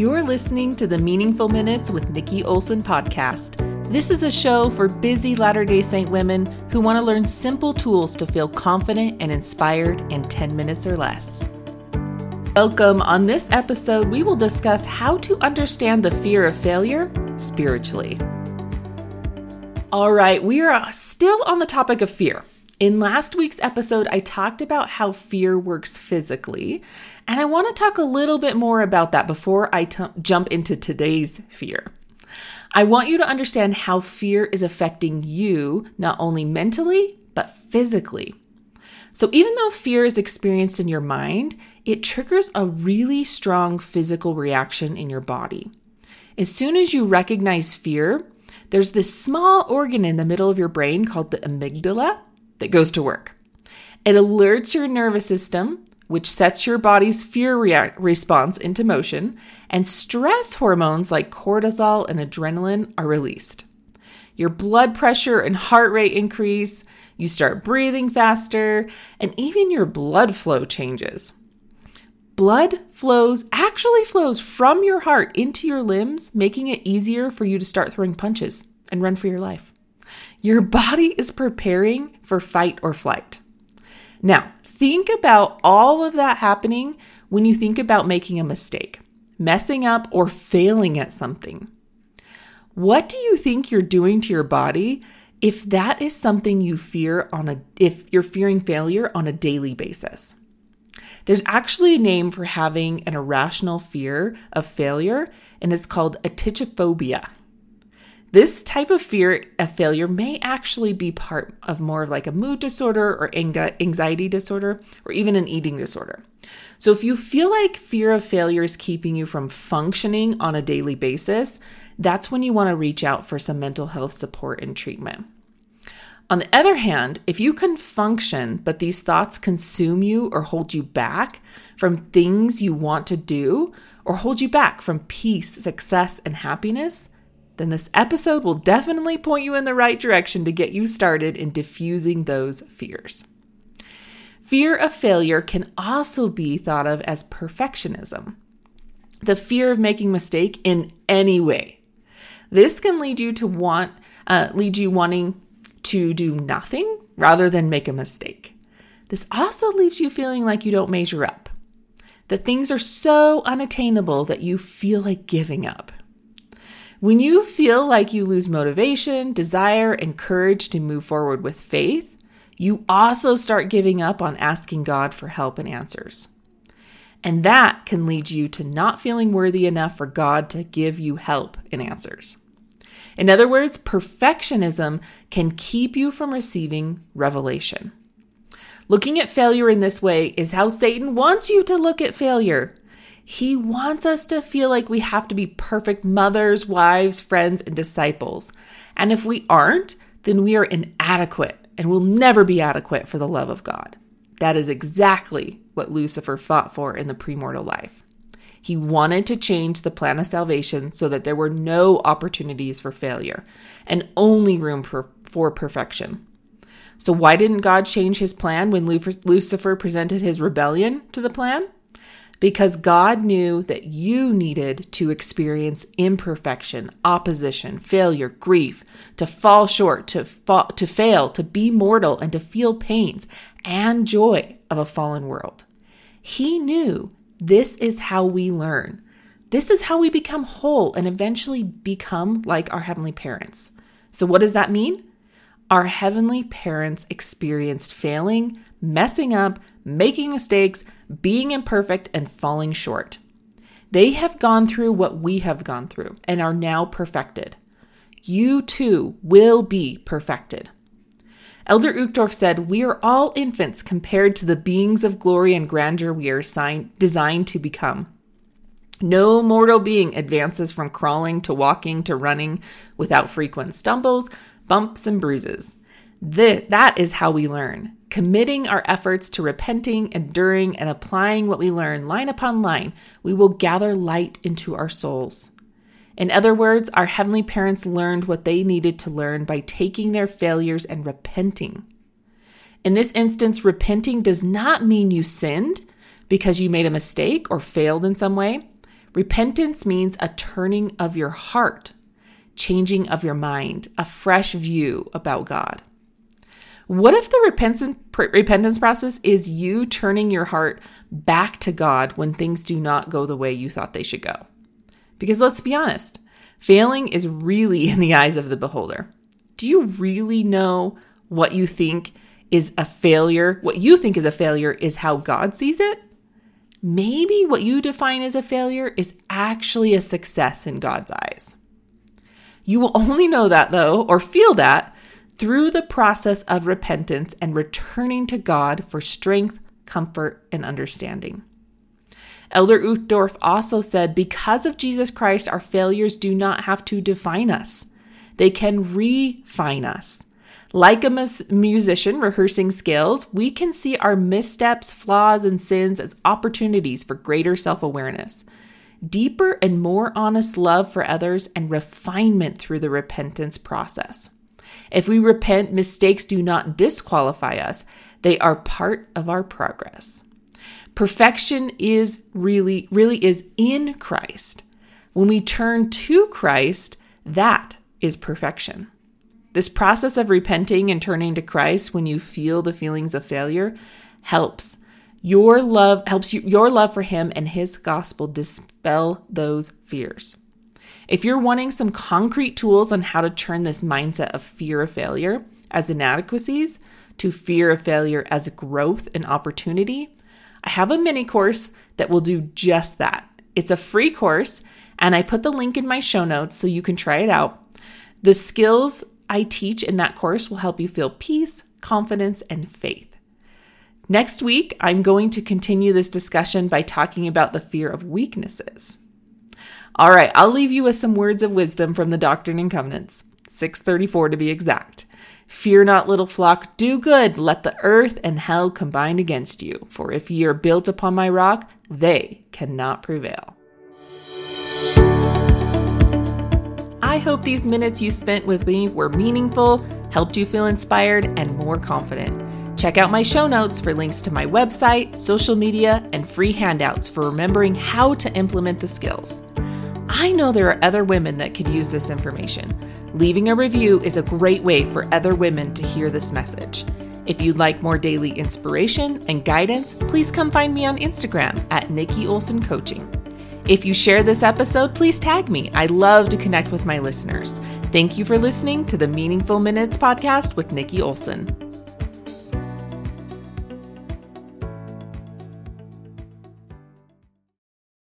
You're listening to the Meaningful Minutes with Nikki Olson podcast. This is a show for busy Latter day Saint women who want to learn simple tools to feel confident and inspired in 10 minutes or less. Welcome. On this episode, we will discuss how to understand the fear of failure spiritually. All right, we are still on the topic of fear. In last week's episode, I talked about how fear works physically, and I want to talk a little bit more about that before I t- jump into today's fear. I want you to understand how fear is affecting you, not only mentally, but physically. So, even though fear is experienced in your mind, it triggers a really strong physical reaction in your body. As soon as you recognize fear, there's this small organ in the middle of your brain called the amygdala that goes to work. It alerts your nervous system, which sets your body's fear response into motion, and stress hormones like cortisol and adrenaline are released. Your blood pressure and heart rate increase, you start breathing faster, and even your blood flow changes. Blood flows actually flows from your heart into your limbs, making it easier for you to start throwing punches and run for your life. Your body is preparing for fight or flight. Now, think about all of that happening when you think about making a mistake, messing up, or failing at something. What do you think you're doing to your body if that is something you fear on a if you're fearing failure on a daily basis? There's actually a name for having an irrational fear of failure, and it's called atychiphobia. This type of fear of failure may actually be part of more of like a mood disorder or anxiety disorder or even an eating disorder. So if you feel like fear of failure is keeping you from functioning on a daily basis, that's when you want to reach out for some mental health support and treatment. On the other hand, if you can function, but these thoughts consume you or hold you back from things you want to do, or hold you back from peace, success, and happiness, then this episode will definitely point you in the right direction to get you started in diffusing those fears. Fear of failure can also be thought of as perfectionism, the fear of making a mistake in any way. This can lead you to want uh, lead you wanting to do nothing rather than make a mistake. This also leaves you feeling like you don't measure up, that things are so unattainable that you feel like giving up. When you feel like you lose motivation, desire, and courage to move forward with faith, you also start giving up on asking God for help and answers. And that can lead you to not feeling worthy enough for God to give you help and answers. In other words, perfectionism can keep you from receiving revelation. Looking at failure in this way is how Satan wants you to look at failure. He wants us to feel like we have to be perfect mothers, wives, friends, and disciples. And if we aren't, then we are inadequate and will never be adequate for the love of God. That is exactly what Lucifer fought for in the premortal life. He wanted to change the plan of salvation so that there were no opportunities for failure and only room for, for perfection. So, why didn't God change his plan when Lucifer presented his rebellion to the plan? Because God knew that you needed to experience imperfection, opposition, failure, grief, to fall short, to to fail, to be mortal and to feel pains and joy of a fallen world. He knew this is how we learn. This is how we become whole and eventually become like our heavenly parents. So what does that mean? Our heavenly parents experienced failing, messing up, making mistakes, being imperfect, and falling short. They have gone through what we have gone through and are now perfected. You too will be perfected. Elder Uchtdorf said, We are all infants compared to the beings of glory and grandeur we are sign- designed to become. No mortal being advances from crawling to walking to running without frequent stumbles, bumps, and bruises. That is how we learn committing our efforts to repenting, enduring, and applying what we learn line upon line, we will gather light into our souls. In other words, our heavenly parents learned what they needed to learn by taking their failures and repenting. In this instance, repenting does not mean you sinned because you made a mistake or failed in some way. Repentance means a turning of your heart, changing of your mind, a fresh view about God. What if the repentance, repentance process is you turning your heart back to God when things do not go the way you thought they should go? Because let's be honest, failing is really in the eyes of the beholder. Do you really know what you think is a failure? What you think is a failure is how God sees it? Maybe what you define as a failure is actually a success in God's eyes. You will only know that, though, or feel that, through the process of repentance and returning to God for strength, comfort, and understanding. Elder Uchtdorf also said, Because of Jesus Christ, our failures do not have to define us, they can refine us. Like a musician rehearsing scales, we can see our missteps, flaws, and sins as opportunities for greater self awareness, deeper and more honest love for others, and refinement through the repentance process. If we repent, mistakes do not disqualify us, they are part of our progress. Perfection is really, really is in Christ. When we turn to Christ, that is perfection. This process of repenting and turning to Christ when you feel the feelings of failure helps your love helps you your love for him and his gospel dispel those fears. If you're wanting some concrete tools on how to turn this mindset of fear of failure as inadequacies to fear of failure as growth and opportunity, I have a mini course that will do just that. It's a free course, and I put the link in my show notes so you can try it out. The skills I teach in that course will help you feel peace, confidence, and faith. Next week, I'm going to continue this discussion by talking about the fear of weaknesses. All right, I'll leave you with some words of wisdom from the Doctrine and Covenants, 634 to be exact. Fear not, little flock, do good, let the earth and hell combine against you. For if ye are built upon my rock, they cannot prevail. I hope these minutes you spent with me were meaningful, helped you feel inspired, and more confident. Check out my show notes for links to my website, social media, and free handouts for remembering how to implement the skills. I know there are other women that could use this information. Leaving a review is a great way for other women to hear this message. If you'd like more daily inspiration and guidance, please come find me on Instagram at Nikki Olson Coaching. If you share this episode, please tag me. I love to connect with my listeners. Thank you for listening to the Meaningful Minutes podcast with Nikki Olson.